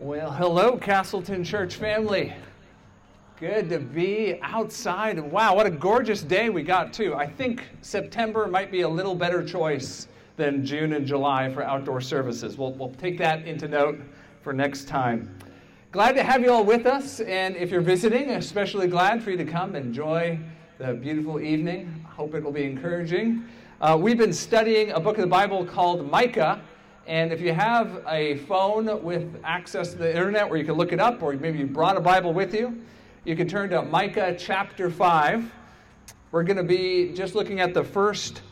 Well, hello, Castleton Church family. Good to be outside. Wow, what a gorgeous day we got, too. I think September might be a little better choice than June and July for outdoor services. We'll, we'll take that into note for next time. Glad to have you all with us, and if you're visiting, especially glad for you to come enjoy the beautiful evening. Hope it will be encouraging. Uh, we've been studying a book of the Bible called Micah. And if you have a phone with access to the internet where you can look it up, or maybe you brought a Bible with you, you can turn to Micah chapter 5. We're going to be just looking at the first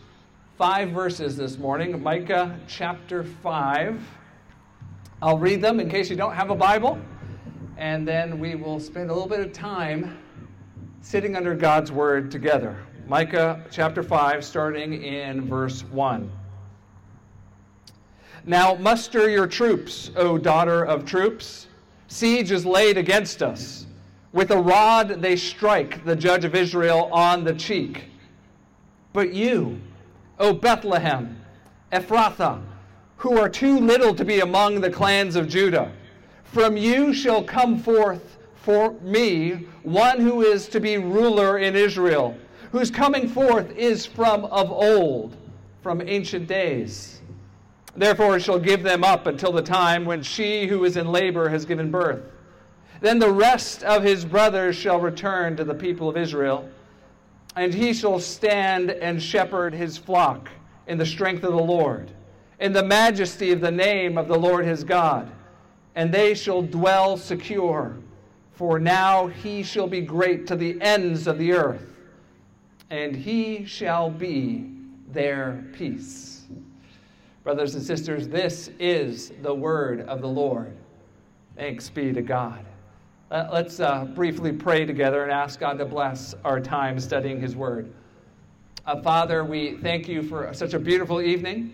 five verses this morning. Micah chapter 5. I'll read them in case you don't have a Bible, and then we will spend a little bit of time sitting under God's Word together. Micah chapter 5, starting in verse 1. Now muster your troops, O daughter of troops. Siege is laid against us. With a rod they strike the judge of Israel on the cheek. But you, O Bethlehem, Ephrathah, who are too little to be among the clans of Judah, from you shall come forth for me one who is to be ruler in Israel, whose coming forth is from of old, from ancient days. Therefore shall give them up until the time when she who is in labor has given birth. Then the rest of his brothers shall return to the people of Israel, and he shall stand and shepherd his flock in the strength of the Lord, in the majesty of the name of the Lord his God. And they shall dwell secure, for now he shall be great to the ends of the earth, and he shall be their peace. Brothers and sisters, this is the word of the Lord. Thanks be to God. Let's uh, briefly pray together and ask God to bless our time studying His Word. Uh, Father, we thank you for such a beautiful evening,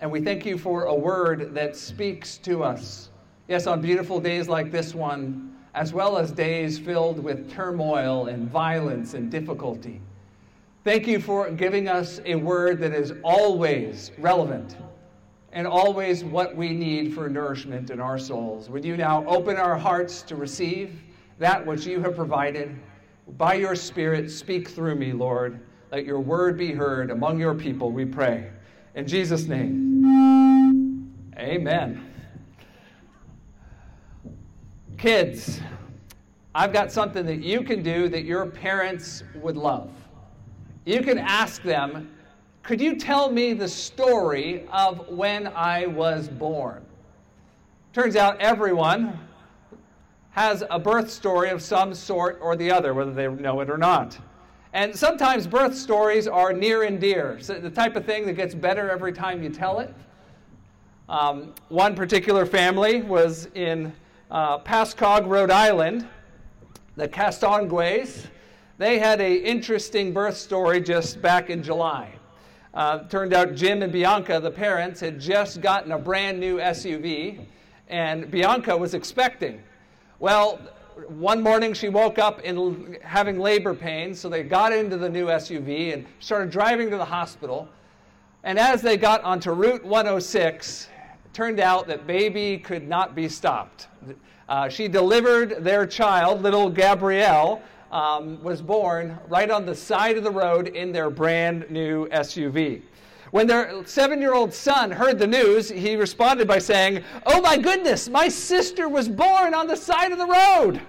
and we thank you for a word that speaks to us. Yes, on beautiful days like this one, as well as days filled with turmoil and violence and difficulty. Thank you for giving us a word that is always relevant and always what we need for nourishment in our souls. Would you now open our hearts to receive that which you have provided? By your Spirit, speak through me, Lord. Let your word be heard among your people, we pray. In Jesus' name, amen. Kids, I've got something that you can do that your parents would love you can ask them, Could you tell me the story of when I was born? Turns out everyone has a birth story of some sort or the other, whether they know it or not. And sometimes birth stories are near and dear, so the type of thing that gets better every time you tell it. Um, one particular family was in uh, Pascagoula, Rhode Island, the Castonguays. They had an interesting birth story just back in July. Uh, turned out Jim and Bianca, the parents, had just gotten a brand new SUV, and Bianca was expecting. Well, one morning she woke up in having labor pains, so they got into the new SUV and started driving to the hospital. And as they got onto Route 106, it turned out that baby could not be stopped. Uh, she delivered their child, little Gabrielle, um, was born right on the side of the road in their brand new SUV. When their seven year old son heard the news, he responded by saying, Oh my goodness, my sister was born on the side of the road.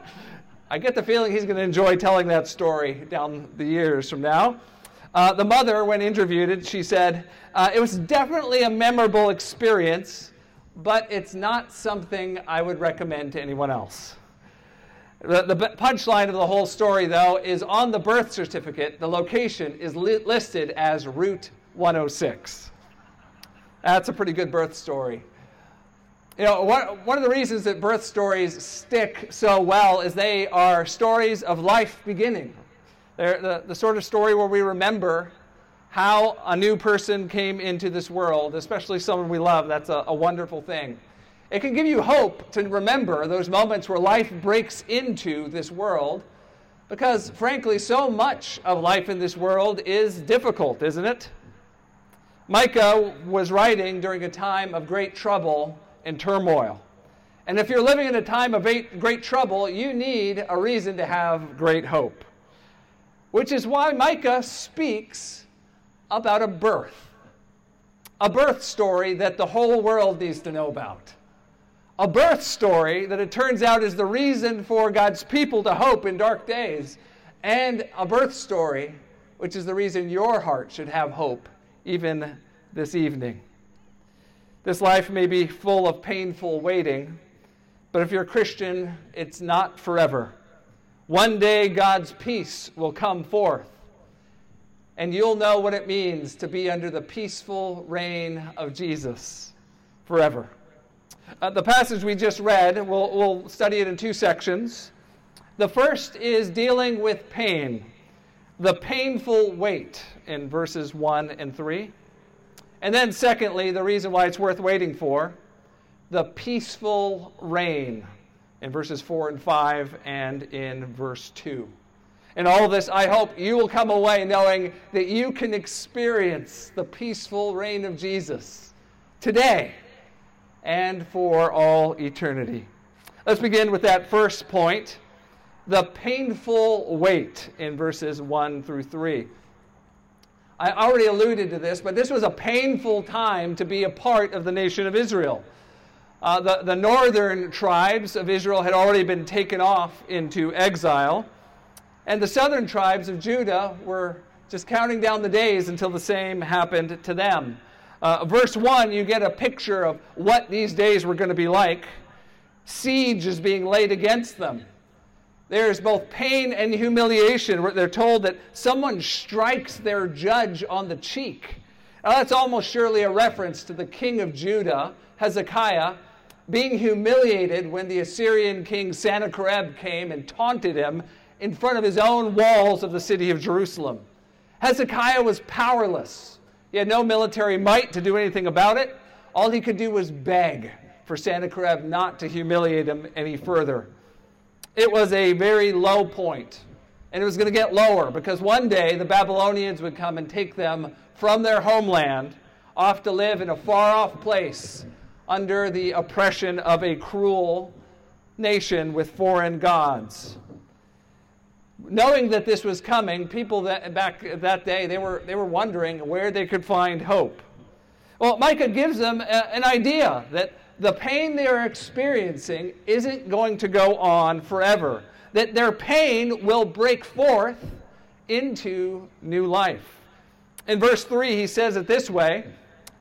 I get the feeling he's going to enjoy telling that story down the years from now. Uh, the mother, when interviewed, she said, uh, It was definitely a memorable experience, but it's not something I would recommend to anyone else. The, the punchline of the whole story, though, is on the birth certificate, the location is li- listed as Route 106. That's a pretty good birth story. You know, one, one of the reasons that birth stories stick so well is they are stories of life beginning. They're the, the sort of story where we remember how a new person came into this world, especially someone we love. That's a, a wonderful thing. It can give you hope to remember those moments where life breaks into this world because, frankly, so much of life in this world is difficult, isn't it? Micah was writing during a time of great trouble and turmoil. And if you're living in a time of great trouble, you need a reason to have great hope. Which is why Micah speaks about a birth, a birth story that the whole world needs to know about. A birth story that it turns out is the reason for God's people to hope in dark days, and a birth story which is the reason your heart should have hope even this evening. This life may be full of painful waiting, but if you're a Christian, it's not forever. One day, God's peace will come forth, and you'll know what it means to be under the peaceful reign of Jesus forever. Uh, the passage we just read, we'll, we'll study it in two sections. The first is dealing with pain the painful wait in verses 1 and 3. And then, secondly, the reason why it's worth waiting for the peaceful reign in verses 4 and 5 and in verse 2. And all this, I hope you will come away knowing that you can experience the peaceful reign of Jesus today and for all eternity. Let's begin with that first point the painful wait in verses 1 through 3. I already alluded to this, but this was a painful time to be a part of the nation of Israel. Uh, the, the northern tribes of Israel had already been taken off into exile, and the southern tribes of Judah were just counting down the days until the same happened to them. Uh, verse 1, you get a picture of what these days were going to be like. Siege is being laid against them. There's both pain and humiliation. They're told that someone strikes their judge on the cheek. Now, that's almost surely a reference to the king of Judah, Hezekiah, being humiliated when the Assyrian king Sennacherib came and taunted him in front of his own walls of the city of Jerusalem. Hezekiah was powerless. He had no military might to do anything about it. All he could do was beg for Sennacherib not to humiliate him any further it was a very low. And it was going to get lower because one day the Babylonians would come and take them from their homeland off to live in a far off place under the oppression of a cruel nation with foreign gods. Knowing that this was coming, people that, back that day, they were, they were wondering where they could find hope. Well, Micah gives them a, an idea that the pain they are experiencing isn't going to go on forever, that their pain will break forth into new life. In verse 3, he says it this way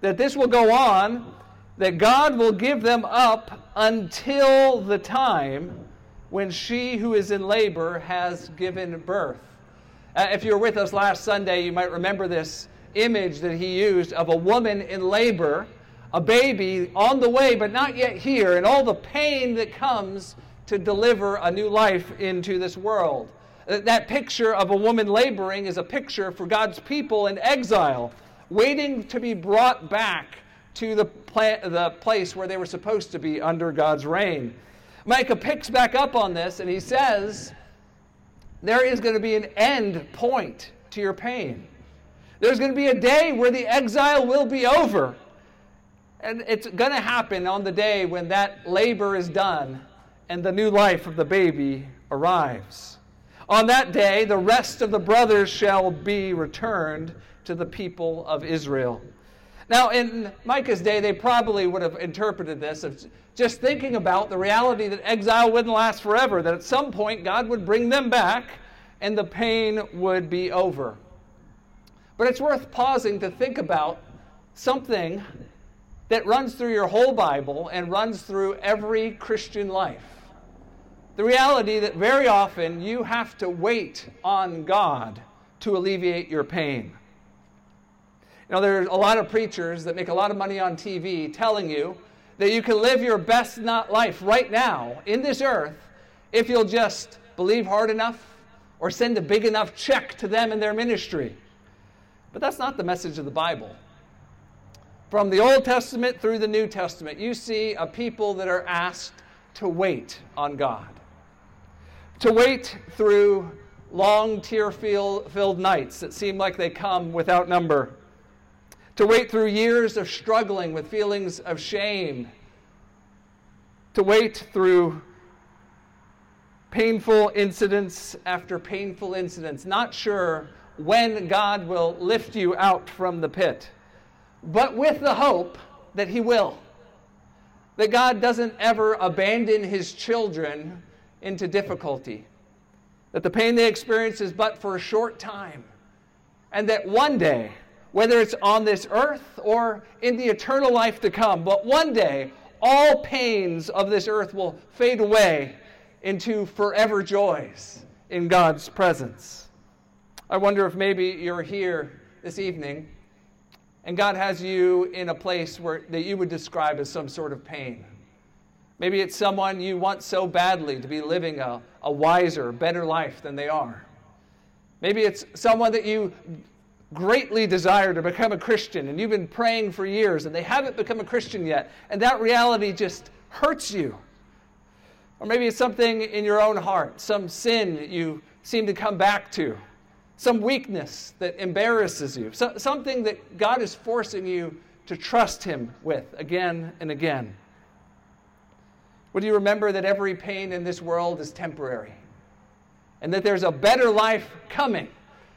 that this will go on, that God will give them up until the time when she who is in labor has given birth. Uh, if you were with us last Sunday, you might remember this image that he used of a woman in labor a baby on the way, but not yet here, and all the pain that comes to deliver a new life into this world. That picture of a woman laboring is a picture for God's people in exile, waiting to be brought back to the, pla- the place where they were supposed to be under God's reign. Micah picks back up on this and he says, There is going to be an end point to your pain. There's going to be a day where the exile will be over and it's going to happen on the day when that labor is done and the new life of the baby arrives. On that day, the rest of the brothers shall be returned to the people of Israel. Now, in Micah's day, they probably would have interpreted this as just thinking about the reality that exile wouldn't last forever, that at some point God would bring them back and the pain would be over. But it's worth pausing to think about something that runs through your whole Bible and runs through every Christian life. The reality that very often you have to wait on God to alleviate your pain. You know, there's a lot of preachers that make a lot of money on TV telling you that you can live your best not life right now in this earth if you'll just believe hard enough or send a big enough check to them in their ministry. But that's not the message of the Bible. From the Old Testament through the New Testament, you see a people that are asked to wait on God. To wait through long tear filled nights that seem like they come without number. To wait through years of struggling with feelings of shame. to wait through painful incidents after painful incidents, not sure when God will lift you out from the pit, but with the hope that He will. That God doesn't ever abandon His children into difficulty. That the pain they experience is but for a short time. And that one day, whether it's on this earth or in the eternal life to come, but one day, all pains of this earth will fade away into forever joys in God's presence. I wonder if maybe you're here this evening and God has you in a place where, that you would describe as some sort of pain. Maybe it's someone you want so badly to be living a, a wiser, better life than they are. Maybe it's someone that you greatly desire to become a Christian and you've been praying for years and they haven't become a Christian yet, and that reality just hurts you. Or maybe it's something in your own heart, some sin that you seem to come back to, some weakness that embarrasses you, so, something that God is forcing you to trust Him with again and again. Would you remember that every pain in this world is temporary? And that there's a better life coming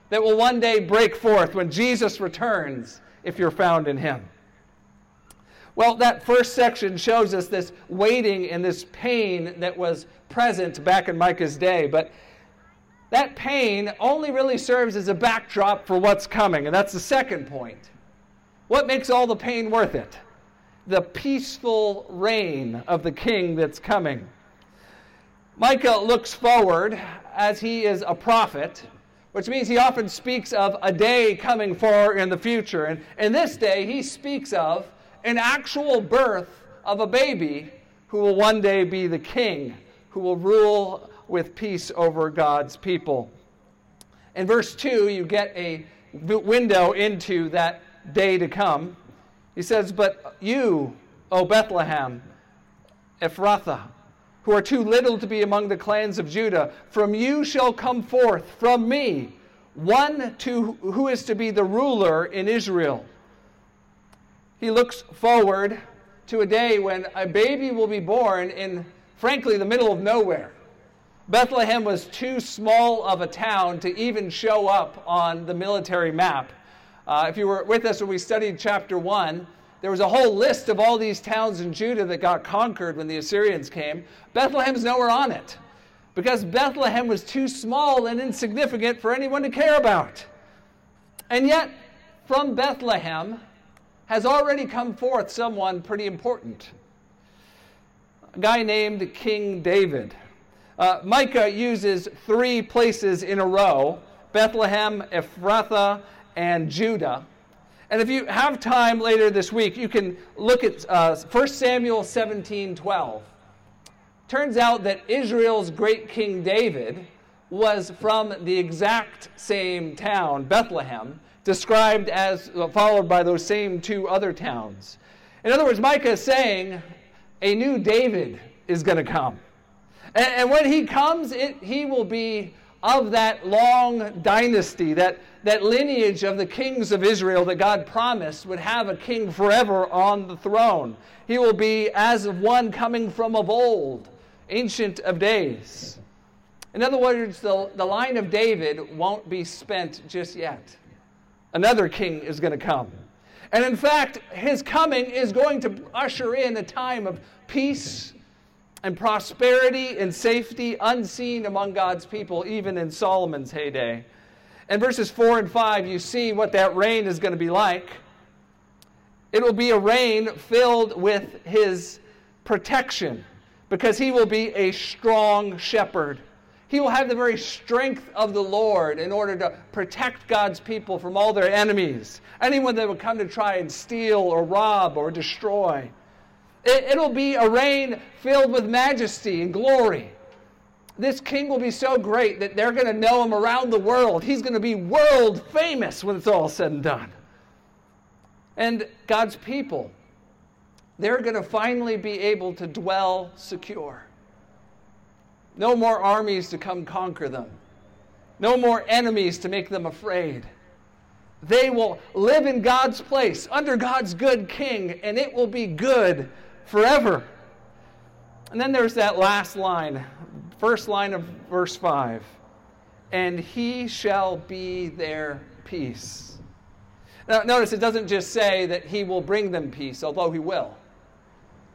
that will one day break forth when Jesus returns if you're found in Him. Well, that first section shows us this waiting and this pain that was present back in Micah's day. But that pain only really serves as a backdrop for what's coming. And that's the second point. What makes all the pain worth it? The peaceful reign of the king that's coming. Micah looks forward as he is a prophet, which means he often speaks of a day coming for in the future. And in this day, he speaks of an actual birth of a baby who will one day be the king, who will rule with peace over God's people. In verse 2, you get a window into that day to come. He says, But you, O Bethlehem, Ephrathah, who are too little to be among the clans of Judah, from you shall come forth, from me, one to, who is to be the ruler in Israel he looks forward to a day when a baby will be born in, frankly, the middle of nowhere. Bethlehem was too small of a town to even show up on the military map. Uh, if you were with us when we studied chapter 1, there was a whole list of all these towns in Judah that got conquered when the Assyrians came. Bethlehem's nowhere on it because Bethlehem was too small and insignificant for anyone to care about. And yet, from Bethlehem, has already come forth someone pretty important. A guy named King David. Uh, Micah uses three places in a row Bethlehem, Ephrathah, and Judah. And if you have time later this week, you can look at uh, 1 Samuel 17 12. Turns out that Israel's great King David was from the exact same town, Bethlehem, described as uh, followed by those same two other towns. In other words, Micah is saying a new David is going to come. And, and, when he comes, it, he will be of that long dynasty, that, that lineage of the kings of Israel that God promised would have a king forever on the throne. He will be as of one coming from of old, ancient of days. In other words, the, the line of David won't be spent just yet another king is going to come. And in fact, his coming is going to usher in a time of peace and prosperity and safety unseen among God's people, even in Solomon's heyday. In verses 4 and 5, you see what that reign is going to be like. It will be a reign filled with his protection because he will be a strong shepherd he will have the very strength of the Lord in order to protect God's people from all their enemies, anyone that would come to try and steal or rob or destroy. It, will be a reign filled with majesty and glory. This king will be so great that they're going to know him around the world. He's going to be world famous when it's all said and done. And God's people, they're going to finally be able to dwell secure. No more armies to come conquer them. No more enemies to make them afraid. They will live in God's place under God's good king, and it will be good forever. And then there's that last line, first line of verse 5 and he shall be their peace. Now, notice it doesn't just say that he will bring them peace, although he will.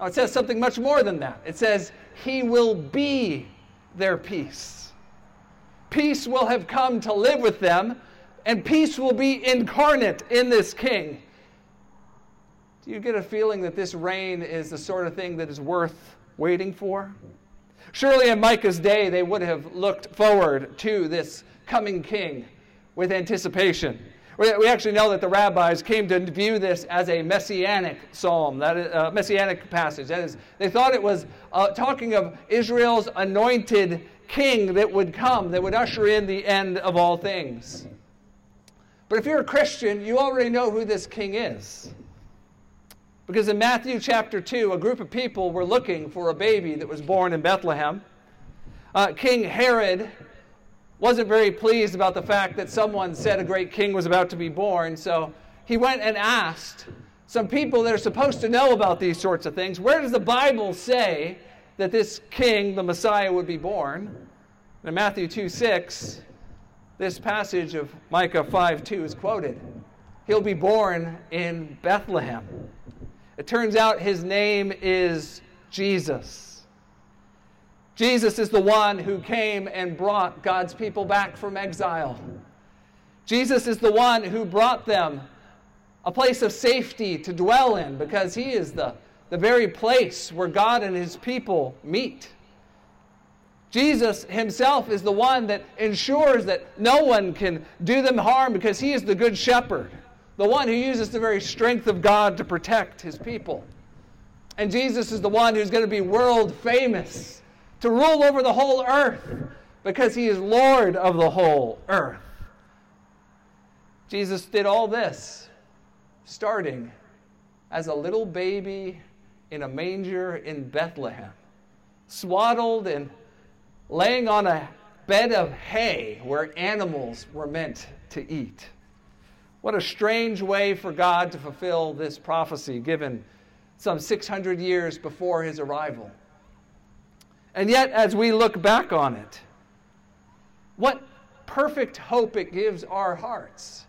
It says something much more than that. It says, he will be their peace. Peace will have come to live with them, and peace will be incarnate in this king. Do you get a feeling that this reign is the sort of thing that is worth waiting for? Surely in Micah's day, they would have looked forward to this coming king with anticipation. We actually know that the rabbis came to view this as a messianic psalm, that is, a uh, messianic passage. That is, they thought it was uh, talking of Israel's anointed king that would come, that would usher in the end of all things. But if you're a Christian, you already know who this king is. Because in Matthew chapter 2, a group of people were looking for a baby that was born in Bethlehem. Uh, king Herod wasn't very pleased about the fact that someone said a great king was about to be born, so he went and asked some people that are supposed to know about these sorts of things where does the Bible say that this king, the Messiah, would be born? And in Matthew 2 6, this passage of Micah 5 2 is quoted. He'll be born in Bethlehem. It turns out his name is Jesus. Jesus is the one who came and brought God's people back from exile. Jesus is the one who brought them a place of safety to dwell in because he is the, the very place where God and his people meet. Jesus himself is the one that ensures that no one can do them harm because he is the good shepherd the one who uses the very strength of God to protect his people. And Jesus is the one who's going to be world famous, to rule over the whole earth, because he is Lord of the whole earth. Jesus did all this starting as a little baby in a manger in Bethlehem, swaddled and laying on a bed of hay where animals were meant to eat. What a strange way for God to fulfill this prophecy given some 600 years before his arrival. And yet, as we look back on it, what perfect hope it gives our hearts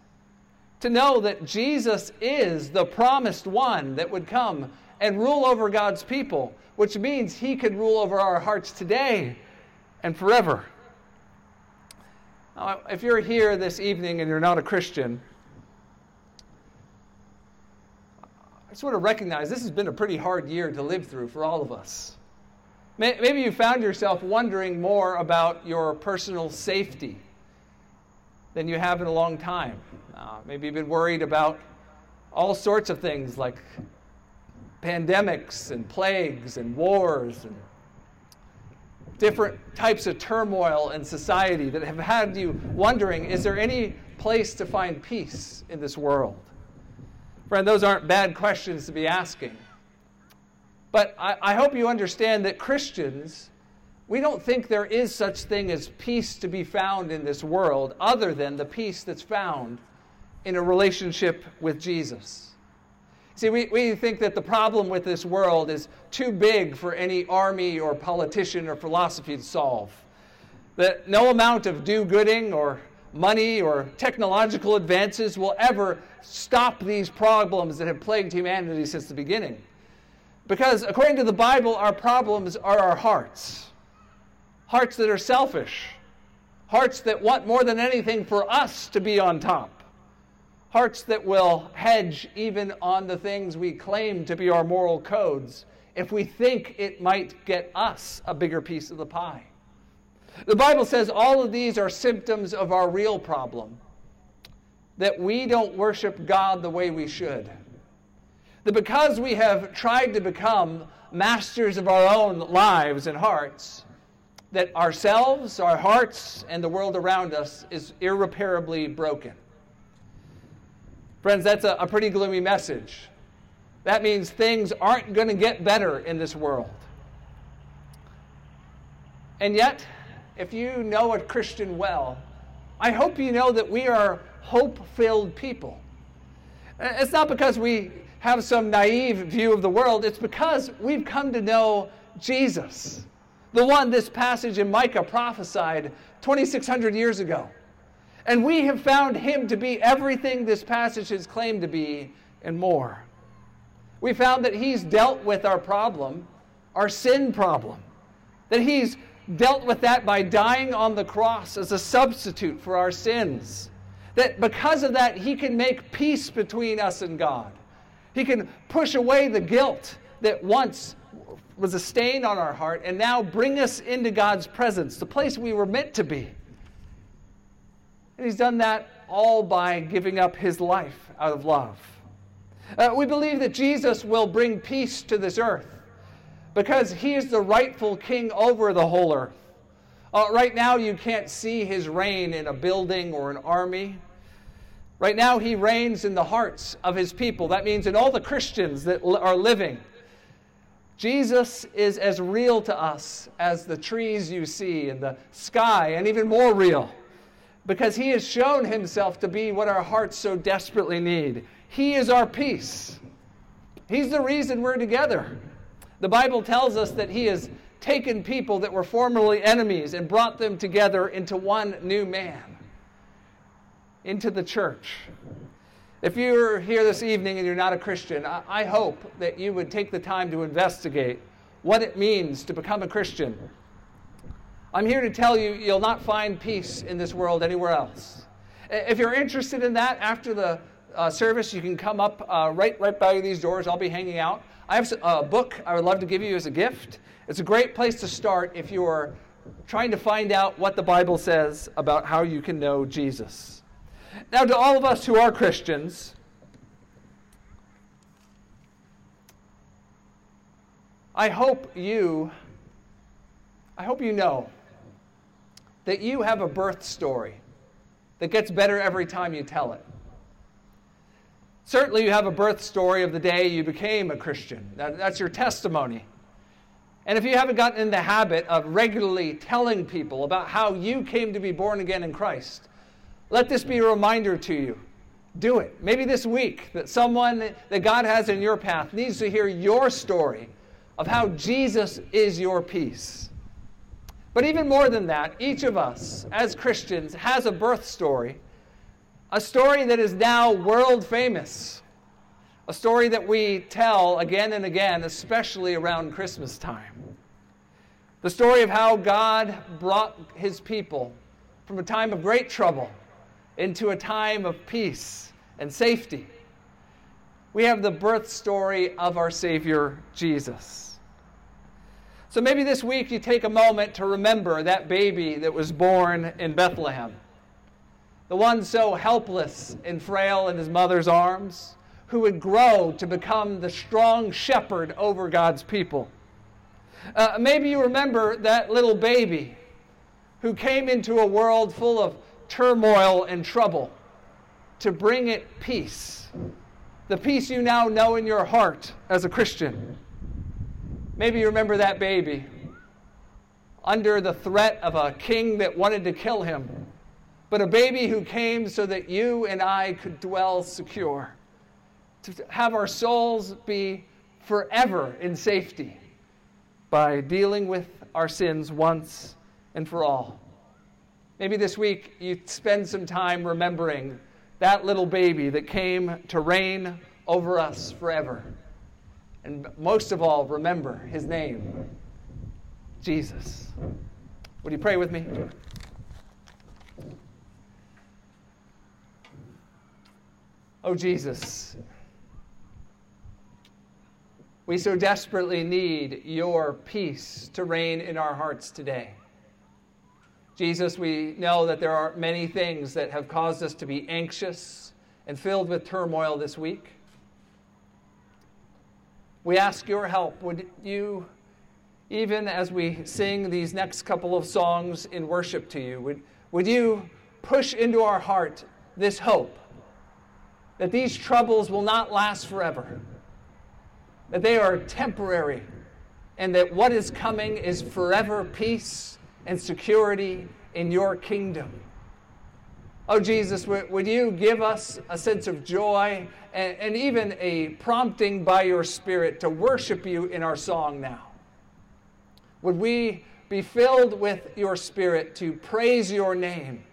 to know that Jesus is the promised one that would come and rule over God's people, which means he could rule over our hearts today and forever. Now, if you're here this evening and you're not a Christian, want to recognize this has been a pretty hard year to live through for all of us. Maybe you found yourself wondering more about your personal safety than you have in a long time. Uh, maybe you've been worried about all sorts of things like pandemics and plagues and wars and different types of turmoil in society that have had you wondering is there any place to find peace in this world? Friend, those aren't bad questions to be asking. But I, I, hope you understand that Christians, we don't think there is such thing as peace to be found in this world other than the peace that's found in a relationship with Jesus. See, we, we think that the problem with this world is too big for any army or politician or philosophy to solve. That no amount of do gooding or money or technological advances will ever stop these problems that have plagued humanity since the beginning. Because according to the Bible, our problems are our hearts. Hearts that are selfish. Hearts that want more than anything for us to be on top. Hearts that will hedge even on the things we claim to be our moral codes if we think it might get us a bigger piece of the pie. The Bible says all of these are symptoms of our real problem that we don't worship God the way we should. That because we have tried to become masters of our own lives and hearts, that ourselves, our hearts, and the world around us is irreparably broken. Friends, that's a, a pretty gloomy message. That means things aren't going to get better in this world. And yet, if you know a Christian well, I hope you know that we are hope filled people. Uh, it's not because we have some naive view of the world, it's because we've come to know Jesus, the one this passage in Micah prophesied 2,600 years ago. And we have found him to be everything this passage has claimed to be and more. We found that he's dealt with our problem, our sin problem, that he's dealt with that by dying on the cross as a substitute for our sins. That because of that, he can make peace between us and God. He can push away the guilt that once was a stain on our heart and now bring us into God's presence, the place we were meant to be. And he's done that all by giving up his life out of love. Uh, we believe that Jesus will bring peace to this earth because he is the rightful king over the whole earth. Uh, right now, you can't see his reign in a building or an army. Right now, he reigns in the hearts of his people. That means in all the Christians that are living. Jesus is as real to us as the trees you see and the sky, and even more real because he has shown himself to be what our hearts so desperately need. He is our peace. He's the reason we're together. The Bible tells us that he has taken people that were formerly enemies and brought them together into one new man, into the church. If you're here this evening and you're not a Christian, I hope that you would take the time to investigate what it means to become a Christian I'm here to tell you, you'll not find peace in this world anywhere else. If you're interested in that after the uh, service, you can come up uh, right, right by these doors. I'll be hanging out. I have a book I would love to give you as a gift. It's a great place to start if you're trying to find out what the Bible says about how you can know Jesus. Now, to all of us who are Christians, I hope you I hope you know that you have a birth story that gets better every time you tell it. Certainly, you have a birth story of the day you became a Christian. that's your testimony. And if you haven't gotten in the habit of regularly telling people about how you came to be born again in Christ, let this be a reminder to you. Do it. Maybe this week that someone that God has in your path needs to hear your story of how Jesus is your peace. But even more than that, each of us as Christians has a birth story, a story that is now world famous, a story that we tell again and again, especially around Christmas time. The story of how God brought his people from a time of great trouble into a time of peace and safety. We have the birth story of our Savior Jesus. So maybe this week you take a moment to remember that baby that was born in Bethlehem. The one so helpless and frail in his mother's arms, who would grow to become the strong shepherd over God's people. Uh, maybe you remember that little baby who came into a world full of turmoil and trouble to bring it peace. The peace you now know in your heart as a Christian. Maybe you remember that baby under the threat of a king that wanted to kill him, but a baby who came so that you and I could dwell secure, to have our souls be forever in safety by dealing with our sins once and for all. Maybe this week you spend some time remembering that little baby that came to reign over us forever. And most of all, remember his name Jesus. Would you pray with me? Oh, Jesus, we so desperately need your peace to reign in our hearts today. Jesus, we know that there are many things that have caused us to be anxious and filled with turmoil this week. We ask your help. Would you, even as we sing these next couple of songs in worship to you, would, would you push into our heart this hope that these troubles will not last forever, that they are temporary, and that what is coming is forever peace and security in your kingdom. Oh, Jesus, would you give us a sense of joy and, and, even a prompting by your Spirit to worship you in our song now? Would we be filled with your Spirit to praise your name,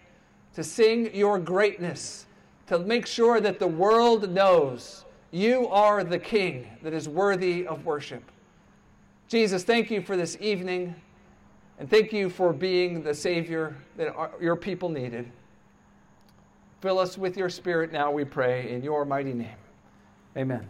to sing your greatness, to make sure that the world knows you are the King that is worthy of worship. Jesus, thank you for this evening, and thank you for being the Savior that our, your people needed. Fill us with your Spirit now, we pray, in your mighty name. Amen.